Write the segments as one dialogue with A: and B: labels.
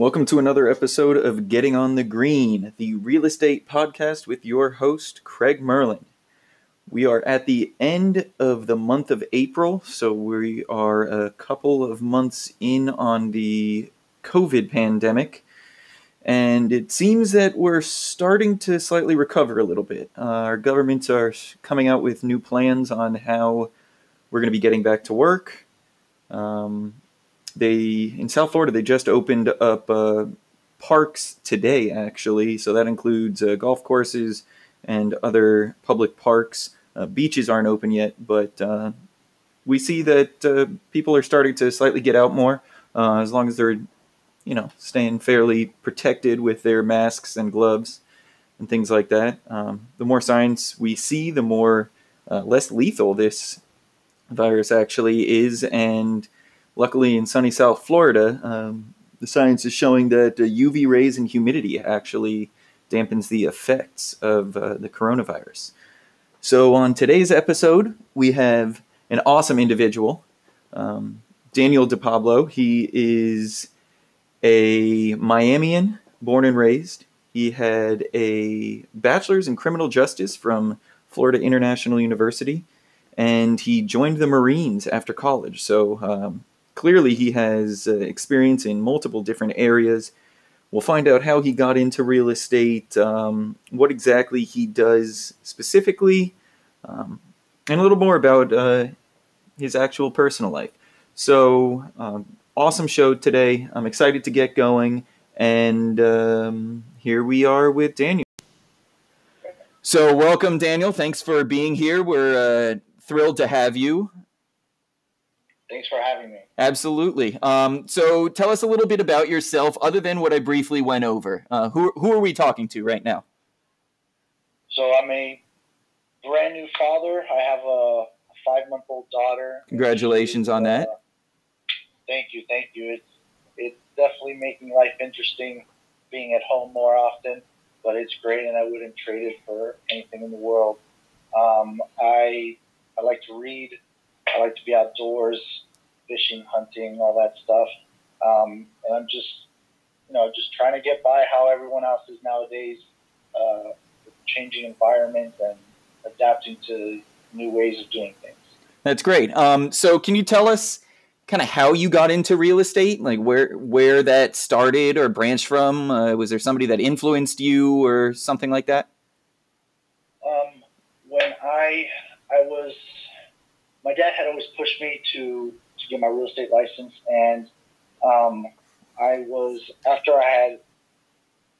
A: Welcome to another episode of Getting on the Green, the real estate podcast with your host, Craig Merlin. We are at the end of the month of April, so we are a couple of months in on the COVID pandemic, and it seems that we're starting to slightly recover a little bit. Uh, our governments are coming out with new plans on how we're going to be getting back to work. Um, they in South Florida they just opened up uh, parks today actually, so that includes uh, golf courses and other public parks. Uh, beaches aren't open yet, but uh, we see that uh, people are starting to slightly get out more uh, as long as they're you know staying fairly protected with their masks and gloves and things like that. Um, the more signs we see, the more less lethal this virus actually is, and luckily in sunny South Florida, um, the science is showing that uh, UV rays and humidity actually dampens the effects of uh, the coronavirus. So on today's episode, we have an awesome individual, um, Daniel DePablo. He is a Miamian, born and raised. He had a bachelor's in criminal justice from Florida International University, and he joined the Marines after college. So um, clearly he has uh, experience in multiple different areas. We'll find out how he got into real estate, um, what exactly he does specifically, um, and a little more about uh, his actual personal life. So, um, awesome show today. I'm excited to get going, and um, here we are with Daniel. So, welcome, Daniel. Thanks for being here. We're uh, thrilled to have you.
B: Thanks for having me.
A: Absolutely. Um, so tell us a little bit about yourself, other than what I briefly went over. Uh, who, who are we talking to right now?
B: So I'm a brand new father. I have a five month old daughter.
A: Congratulations on that. Uh,
B: thank you. Thank you. It's, it's definitely making life interesting being at home more often, but it's great and I wouldn't trade it for anything in the world. Um, I, I like to read. I like to be outdoors, fishing, hunting, all that stuff. Um, and I'm just, you know, just trying to get by how everyone else is nowadays, uh, changing environment and adapting to new ways of doing things.
A: That's great. Um, so, can you tell us kind of how you got into real estate, like where where that started or branched from? Uh, was there somebody that influenced you or something like that?
B: Um, when I I was my dad had always pushed me to to get my real estate license, and um, I was after I had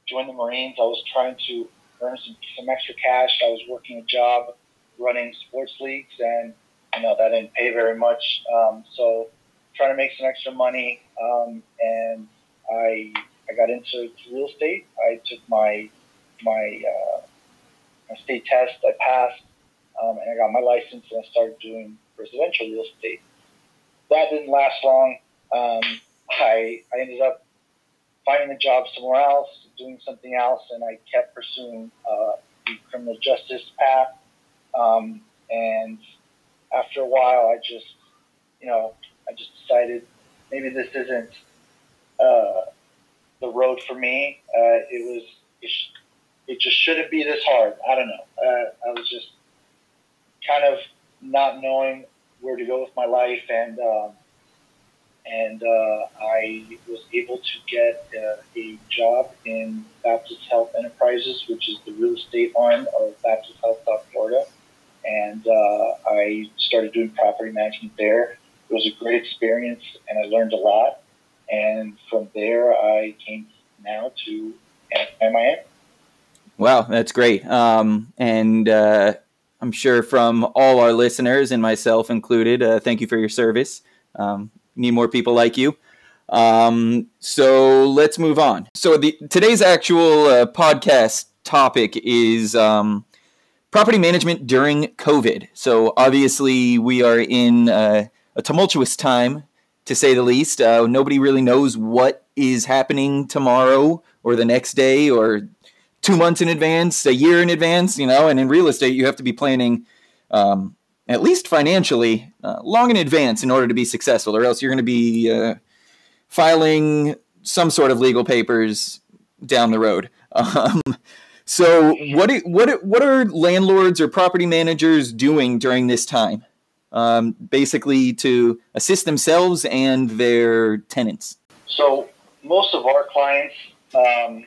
B: joined the Marines, I was trying to earn some, some extra cash. I was working a job running sports leagues, and you know that didn't pay very much. Um, so trying to make some extra money, um, and I I got into real estate. I took my my uh, my state test. I passed, um, and I got my license, and I started doing residential real estate. That didn't last long. Um, I, I ended up finding a job somewhere else, doing something else, and I kept pursuing uh, the criminal justice path. Um, and after a while, I just, you know, I just decided maybe this isn't uh, the road for me. Uh, it was, it, sh- it, just shouldn't be this hard. I don't know. Uh, I was just kind of not knowing where to go with my life, and um, and uh, I was able to get uh, a job in Baptist Health Enterprises, which is the real estate arm of Baptist Health South Florida, and uh, I started doing property management there. It was a great experience, and I learned a lot. And from there, I came now to Miami.
A: Wow, that's great. Um, and uh, I'm sure from all our listeners and myself included, uh, thank you for your service. Um, need more people like you. Um, so let's move on. So the today's actual uh, podcast topic is um, property management during COVID. So obviously we are in uh, a tumultuous time, to say the least. Uh, nobody really knows what is happening tomorrow or the next day or two months in advance, a year in advance, you know, and in real estate, you have to be planning um, at least financially uh, long in advance in order to be successful, or else you're going to be uh, filing some sort of legal papers down the road. Um, so what what what are landlords or property managers doing during this time? Um, basically, to assist themselves and their tenants.
B: So most of our clients, um,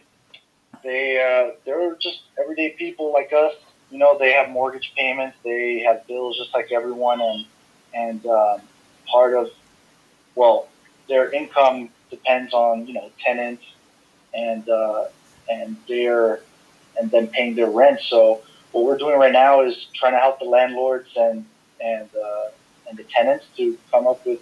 B: they uh, they're just everyday people like us. You know, they have mortgage payments, they have bills just like everyone, and and um, part of well, their income depends on you know tenants and uh, and their and then paying their rent. So what we're doing right now is trying to help the landlords and and uh, and the tenants to come up with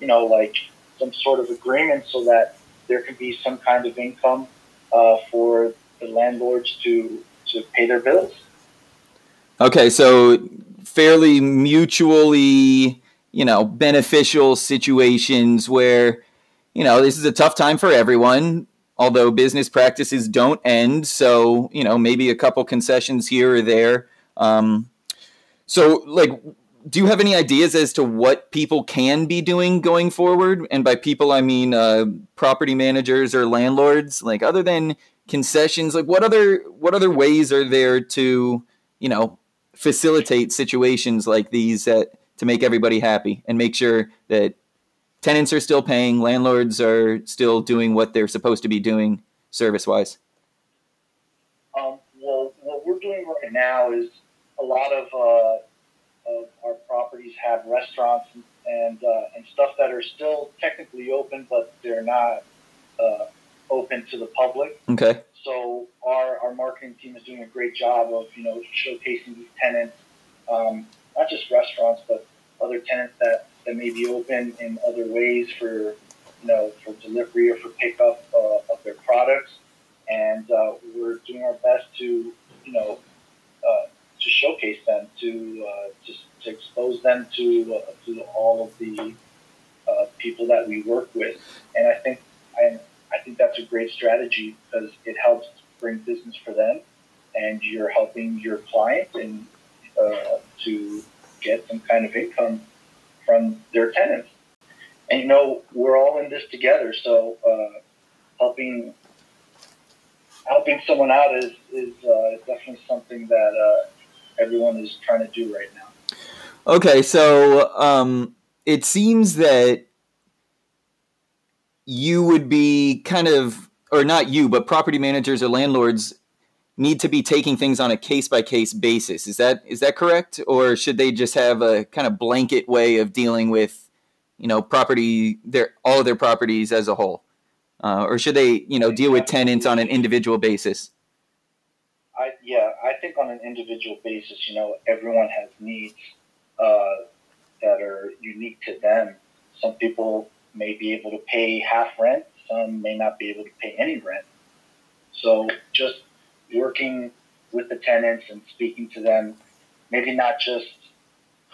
B: you know like some sort of agreement so that there can be some kind of income uh, for the landlords to to pay their bills.
A: Okay, so fairly mutually, you know, beneficial situations where, you know, this is a tough time for everyone although business practices don't end. So, you know, maybe a couple concessions here or there. Um, so, like, do you have any ideas as to what people can be doing going forward? And by people, I mean uh, property managers or landlords. Like, other than concessions, like what other what other ways are there to, you know, facilitate situations like these that to make everybody happy and make sure that tenants are still paying, landlords are still doing what they're supposed to be doing service wise?
B: Um, well, what we're doing right now is a lot of, uh, of our properties have restaurants and and, uh, and, stuff that are still technically open, but they're not uh, open to the public.
A: Okay.
B: So our, our marketing team is doing a great job of you know showcasing these tenants, um, not just restaurants, but other tenants that that may be open in other ways for, you know, for delivery or for pickup uh, of their products. And uh, we're doing our best to, you know, uh, to showcase them, to uh, just to expose them to uh, to all of the uh, people that we work with. And I think I, I think that's a great strategy because it helps bring business for them, and you're helping your client and to get some kind of income from their tenants. And you know, we're all in this together, so uh, helping helping someone out is is uh, definitely something that uh, everyone is trying to do right now.
A: Okay, so um, it seems that you would be kind of, or not you, but property managers or landlords need to be taking things on a case by case basis. Is that is that correct, or should they just have a kind of blanket way of dealing with, you know, property their all of their properties as a whole, uh, or should they you know deal with tenants on an individual basis?
B: I yeah, I think on an individual basis, you know, everyone has needs uh, that are unique to them. Some people may be able to pay half rent, some may not be able to pay any rent. So just working with the tenants and speaking to them, maybe not just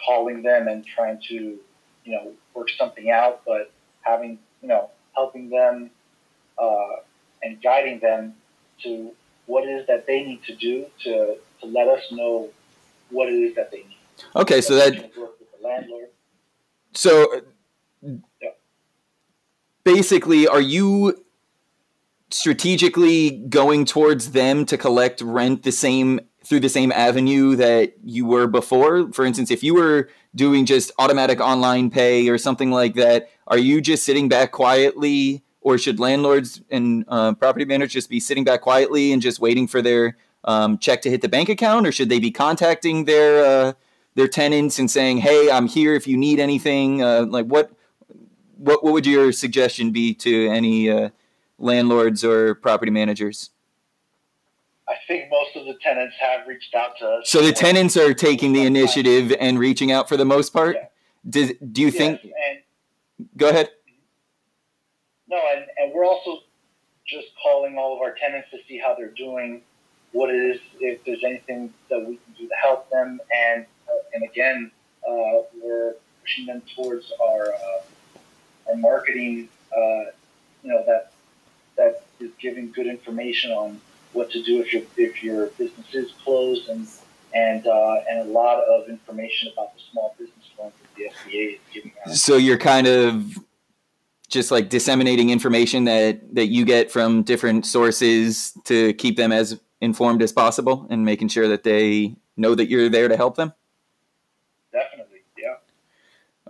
B: calling them and trying to, you know, work something out, but having, you know, helping them uh, and guiding them to what it is that they need to do to, to let us know what it is that they need.
A: Okay, so that So yeah. Basically, are you strategically going towards them to collect rent the same through the same avenue that you were before? For instance, if you were doing just automatic online pay or something like that, are you just sitting back quietly, or should landlords and uh, property managers just be sitting back quietly and just waiting for their um, check to hit the bank account, or should they be contacting their uh, their tenants and saying, "Hey, I'm here if you need anything"? Uh, like what what what would your suggestion be to any uh, landlords or property managers?
B: I think most of the tenants have reached out to us.
A: So the tenants are taking the initiative and reaching out for the most part. Yeah. Do, do you yes, think? And, go ahead.
B: No, and, and we're also just calling all of our tenants to see how they're doing, what it is, if there's anything that we can do to help them, and uh, and again, uh, we're pushing them towards our uh, our marketing. Uh, you know that that is giving good information on what to do if your if your business is closed and and uh, and a lot of information about the small business loans that the SBA is giving out.
A: So you're kind of just like disseminating information that that you get from different sources to keep them as informed as possible and making sure that they know that you're there to help them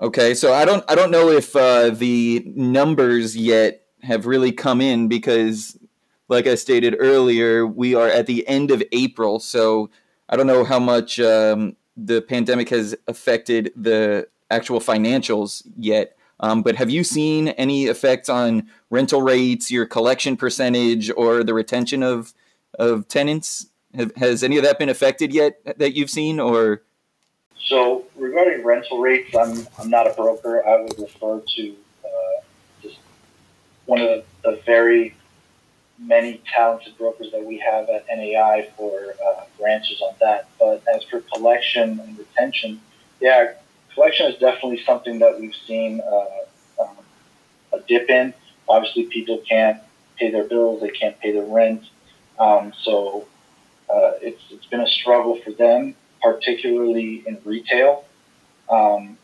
A: okay so i don't i don't know if uh, the numbers yet have really come in because like i stated earlier we are at the end of april so i don't know how much um, the pandemic has affected the actual financials yet um, but have you seen any effects on rental rates, your collection percentage, or the retention of of tenants? Have, has any of that been affected yet that you've seen, or?
B: So regarding rental rates, I'm I'm not a broker. I would refer to uh, just one of the, very many talented brokers that we have at NAI for uh, branches on that. But as for collection and retention, yeah, collection is definitely something that we've seen uh, um, a dip in. Obviously, people can't pay their bills; they can't pay their rent, um, so uh, it's it's been a struggle for them, particularly in retail. Um,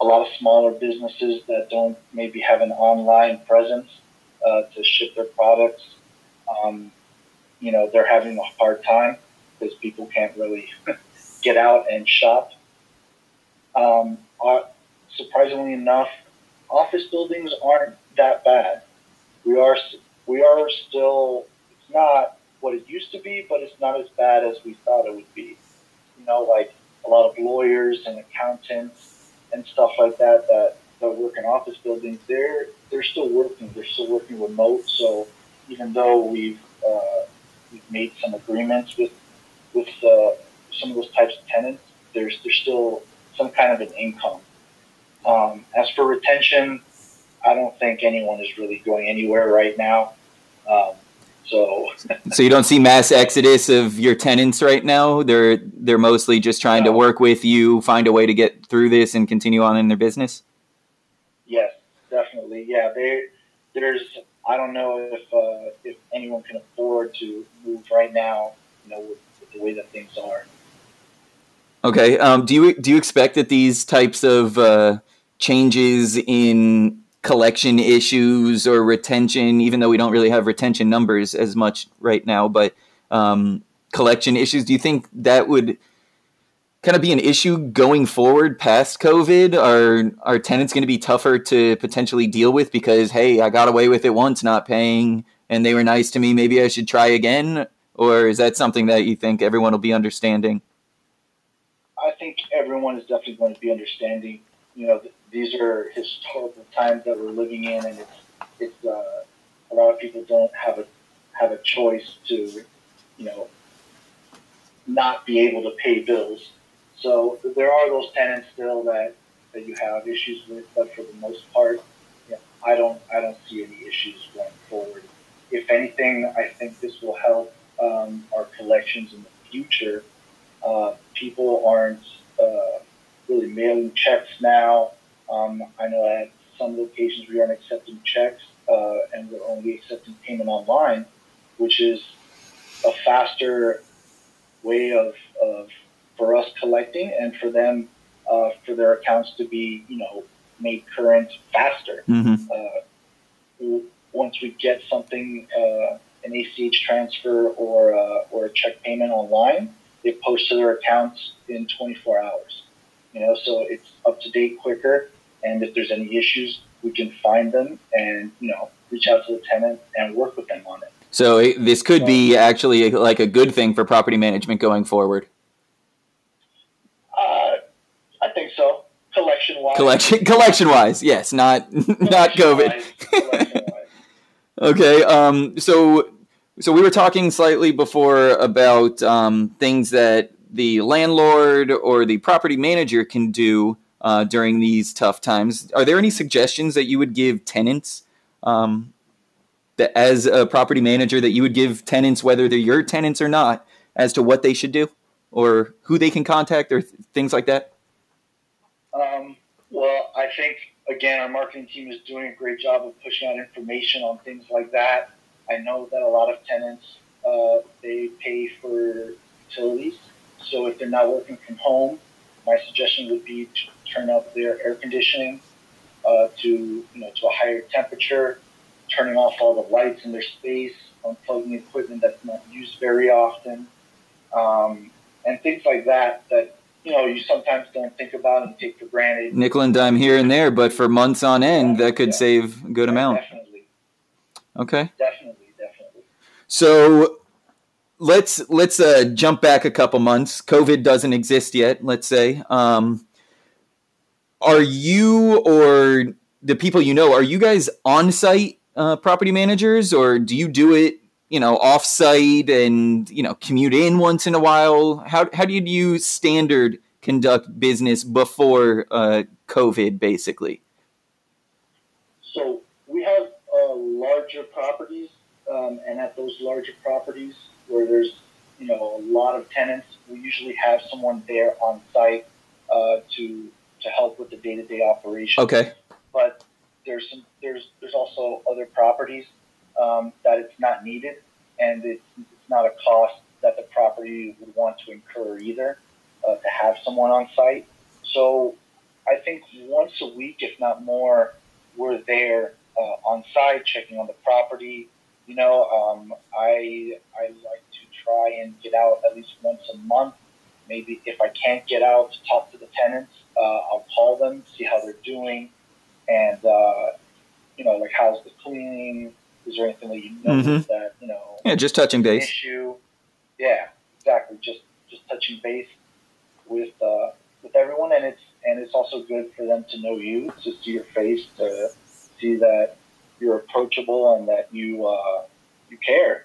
B: a lot of smaller businesses that don't maybe have an online presence uh, to ship their products, um, you know, they're having a hard time because people can't really get out and shop um, uh, surprisingly enough, office buildings aren't that bad. We are we are still it's not what it used to be, but it's not as bad as we thought it would be. Know, like a lot of lawyers and accountants and stuff like that that, that work in office buildings, they're they're still working. They're still working remote. So even though we've uh, we've made some agreements with with uh, some of those types of tenants, there's there's still some kind of an income. Um, as for retention, I don't think anyone is really going anywhere right now. Um, so,
A: so you don't see mass exodus of your tenants right now. They're they're mostly just trying no. to work with you, find a way to get through this, and continue on in their business.
B: Yes, definitely. Yeah, they, there's. I don't know if uh, if anyone can afford to move right now. You know, with, with the way that things are.
A: Okay. Um, do you do you expect that these types of uh, changes in collection issues or retention, even though we don't really have retention numbers as much right now, but um, collection issues, do you think that would kind of be an issue going forward past COVID? Are are tenants going to be tougher to potentially deal with because hey, I got away with it once, not paying, and they were nice to me. Maybe I should try again, or is that something that you think everyone will be understanding?
B: I think everyone is definitely going to be understanding. You know, these are historical times that we're living in, and it's it's uh, a lot of people don't have a have a choice to, you know, not be able to pay bills. So there are those tenants still that, that you have issues with, but for the most part, I don't I don't see any issues going forward. If anything, I think this will help um, our collections in the future uh, people aren't uh, really mailing checks now. Um, I know at some locations we aren't accepting checks uh, and we're only accepting payment online, which is a faster way of, of for us collecting and for them uh, for their accounts to be you know made current faster. Mm-hmm. Uh, once we get something, uh, an ACH transfer or or a check payment online, it posts to their accounts in 24 hours. You know, so it's up to date quicker. And if there's any issues, we can find them and you know reach out to the tenant and work with them on it.
A: So this could be actually like a good thing for property management going forward.
B: Uh, I think so. Collection wise.
A: Collection collection wise, yes, not not COVID. okay. Um. So so we were talking slightly before about um, things that the landlord or the property manager can do uh, during these tough times. Are there any suggestions that you would give tenants um, that, as a property manager, that you would give tenants, whether they're your tenants or not, as to what they should do or who they can contact or th- things like that?
B: Um, well, I think again, our marketing team is doing a great job of pushing out information on things like that. I know that a lot of tenants uh, they pay for utilities. So if they're not working from home, my suggestion would be to turn up their air conditioning uh, to you know to a higher temperature, turning off all the lights in their space, unplugging equipment that's not used very often, um, and things like that that you know you sometimes don't think about and take for granted.
A: Nickel and dime here and there, but for months on end, that could
B: Yeah.
A: save a good amount.
B: Definitely,
A: Okay.
B: definitely, definitely.
A: So let's let's uh, jump back a couple months. COVID doesn't exist yet. Let's say. Um, are you or the people you know? Are you guys on site uh, property managers, or do you do it? You know, off site and you know commute in once in a while. How how do you standard conduct business before uh, COVID, basically?
B: So we have uh, larger properties, um, and at those larger properties where there's you know a lot of tenants, we usually have someone there on site uh, to to help with the day to day operation.
A: Okay.
B: But there's some there's there's also other properties um, that it's not needed, and it's, it's not a cost that the property would want to incur either uh, to have someone on site. So I think once a week, if not more, we're there uh, on site checking on the property. You know, um, I I like to try and get out at least once a month. Maybe if I can't get out to talk to the tenants, uh, I'll call them, see how they're doing, and uh, you know, like how's the cleaning? Is there anything that you know
A: Mhm.
B: that you know
A: Yeah, just touching base.
B: issue? Yeah, exactly. Just just touching base with uh, with everyone, and it's and it's also good for them to know you, to see your face, to see that you're approachable and that you uh, you care.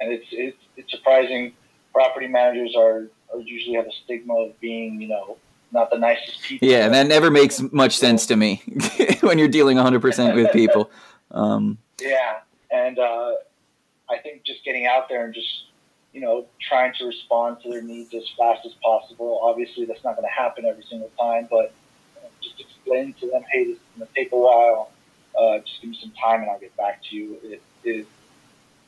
B: And it's it's it's surprising. Property managers are, are usually have a stigma of being, you know, not the nicest people.
A: Yeah, that never makes much sense to me when you're dealing 100% with people. Um,
B: Yeah, and uh, I think just getting out there and just you know trying to respond to their needs as fast as possible. Obviously, that's not going to happen every single time, but just explain to them, hey, this is going to take a while. Uh, just give me some time, and I'll get back to you. It it,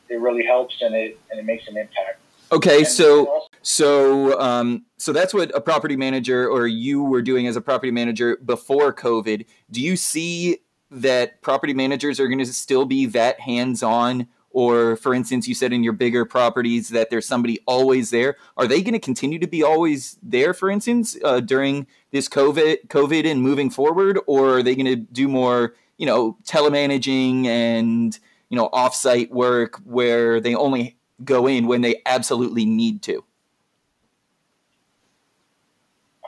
B: it really helps, and it and it makes an impact.
A: okay,
B: And
A: so so um, so that's what a property manager or you were doing as a property manager before COVID. Do you see that property managers are going to still be that hands-on? Or, for instance, you said in your bigger properties that there's somebody always there. Are they going to continue to be always there, for instance, uh, during this COVID, COVID and moving forward, or are they going to do more, you know, telemanaging and you know offsite work where they only go in when they absolutely need to?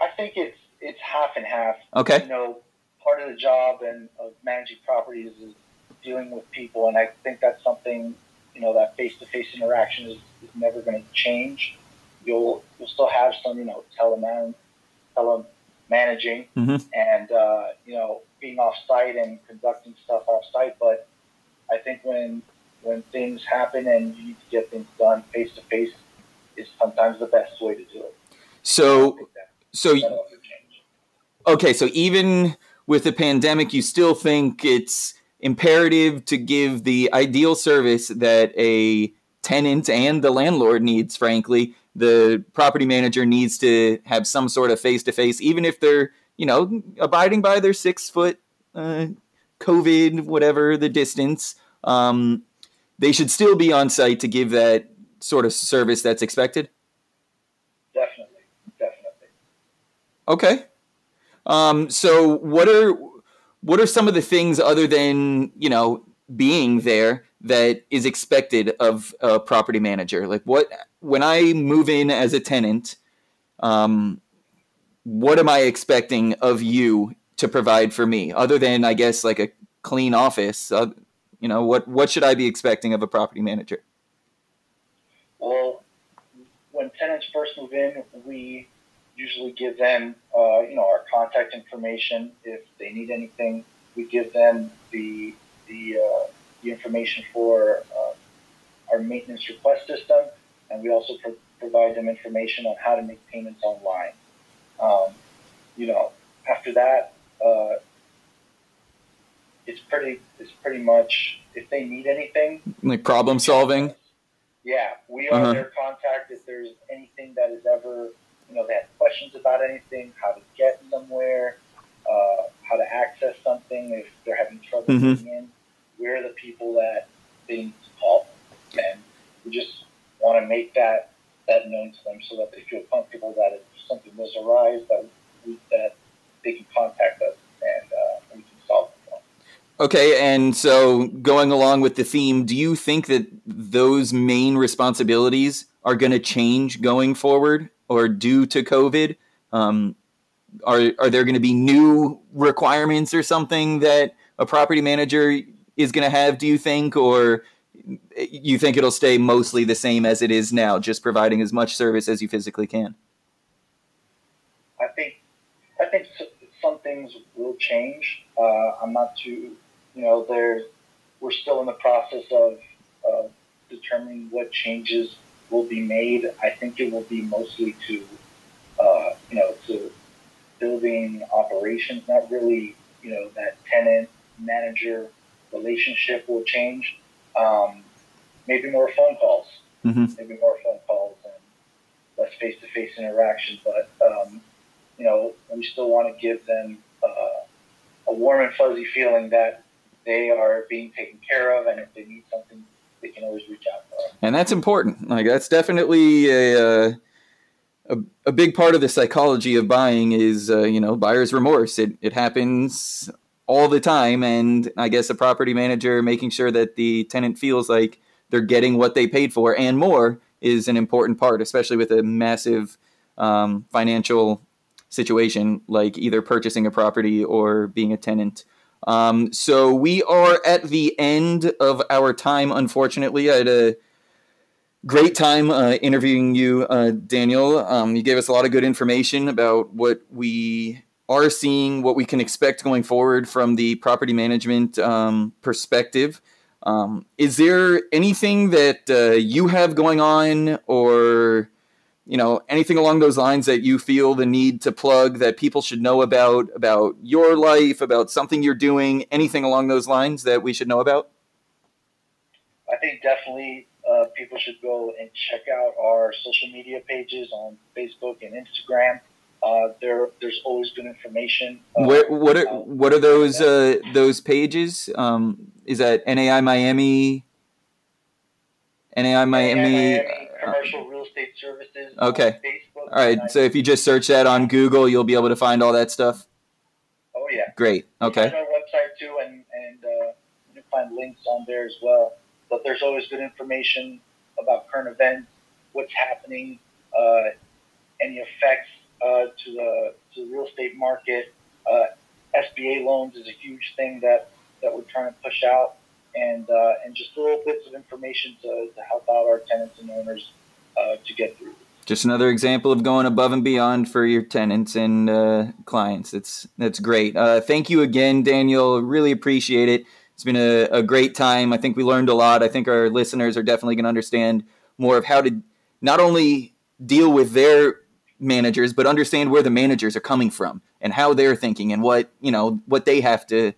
B: I think it's it's half and half.
A: Okay.
B: You know, part of the job and of managing properties is dealing with people, and I think that's something you know that face to face interaction is, is never going to change. You'll you'll still have some you know teleman telemanaging
A: Mhm.
B: and uh, you know being off site and conducting stuff off site, but I think when when things happen and you need to get things done face to face is sometimes the best way to do it.
A: So, so okay, so even with the pandemic, you still think it's imperative to give the ideal service that a tenant and the landlord needs. Frankly, the property manager needs to have some sort of face to face, even if they're you know abiding by their six foot uh, COVID whatever the distance. Um, they should still be on site to give that sort of service that's expected.
B: Definitely, definitely.
A: Okay. Um, so what are what are some of the things other than you know being there that is expected of a property manager? Like what when I move in as a tenant, um, what am I expecting of you to provide for me other than I guess like a clean office? Uh, you know what what should I be expecting of a property manager?
B: Well, when tenants first move in, we usually give them, uh, you know, our contact information. If they need anything, we give them the the, uh, the information for uh, our maintenance request system, and we also pro- provide them information on how to make payments online. Um, you know, after that, uh, it's pretty it's pretty much if they need anything,
A: Like problem solving?
B: yeah, we are
A: Uh-huh.
B: their contact if there's anything that is ever, you know, they have questions about anything, how to get somewhere, uh, how to access something if they're having trouble
A: Mhm.
B: getting in. We're the people that they need to call, and we just want to make that that known to them so that they feel comfortable that if something does arise, that we, that they can contact us and uh, we can solve the problem.
A: Okay, and so going along with the theme, do you think that those main responsibilities are going to change going forward, or due to COVID? Um, are are there going to be new requirements or something that a property manager is going to have? Do you think, or you think it'll stay mostly the same as it is now, just providing as much service as you physically can?
B: I think I think some things will change. Uh, I'm not too, you know, there's we're still in the process of uh, determining what changes will be made. I think it will be mostly to, uh, you know, to building operations. Not really, you know, that tenant manager relationship will change. Um, maybe more phone calls
A: Mm-hmm.
B: maybe more phone calls and less face-to-face interaction. But um, you know, we still want to give them uh, a warm and fuzzy feeling that they are being taken care of, and if they need something, they can always reach out us.
A: and that's important. Like that's definitely a, uh, a a big part of the psychology of buying is uh, you know buyer's remorse. It it happens all the time, and I guess a property manager making sure that the tenant feels like they're getting what they paid for and more is an important part, especially with a massive um, financial situation like either purchasing a property or being a tenant. Um, so we are at the end of our time. Unfortunately, I had a great time uh, interviewing you, uh, Daniel. Um, you gave us a lot of good information about what we are seeing, what we can expect going forward from the property management um, perspective. Um, is there anything that uh, you have going on, or you know anything along those lines that you feel the need to plug that people should know about about your life, about something you're doing, anything along those lines that we should know about?
B: I think definitely uh, people should go and check out our social media pages on Facebook and Instagram. Uh, there, there's always good information. Uh,
A: Where, what are what are those uh, those pages? Um, is that NAI Miami? NAI Miami.
B: Miami
A: uh,
B: commercial real estate services.
A: Okay.
B: On Facebook.
A: all right.
B: I-
A: So if you just search that on Google, you'll be able to find all that stuff.
B: oh yeah.
A: Great. Okay.
B: our website too, and and uh, you can find links on there as well. But there's always good information about current events, what's happening, uh, any effects uh, to the to the real estate market. Uh, SBA loans is a huge thing that that we're trying to push out, and uh, and just little bits of information to, to help out our tenants and owners uh, to get through.
A: Just another example of going above and beyond for your tenants and uh, clients. It's that's great. Uh, thank you again, Daniel. Really appreciate it. It's been a, a great time. I think we learned a lot. I think our listeners are definitely going to understand more of how to not only deal with their managers, but understand where the managers are coming from and how they're thinking and what you know what they have to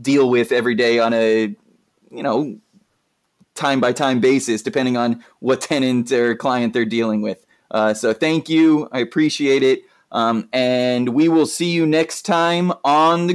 A: deal with every day on a you know time by time basis, depending on what tenant or client they're dealing with. Uh, so thank you. I appreciate it. Um, and we will see you next time on the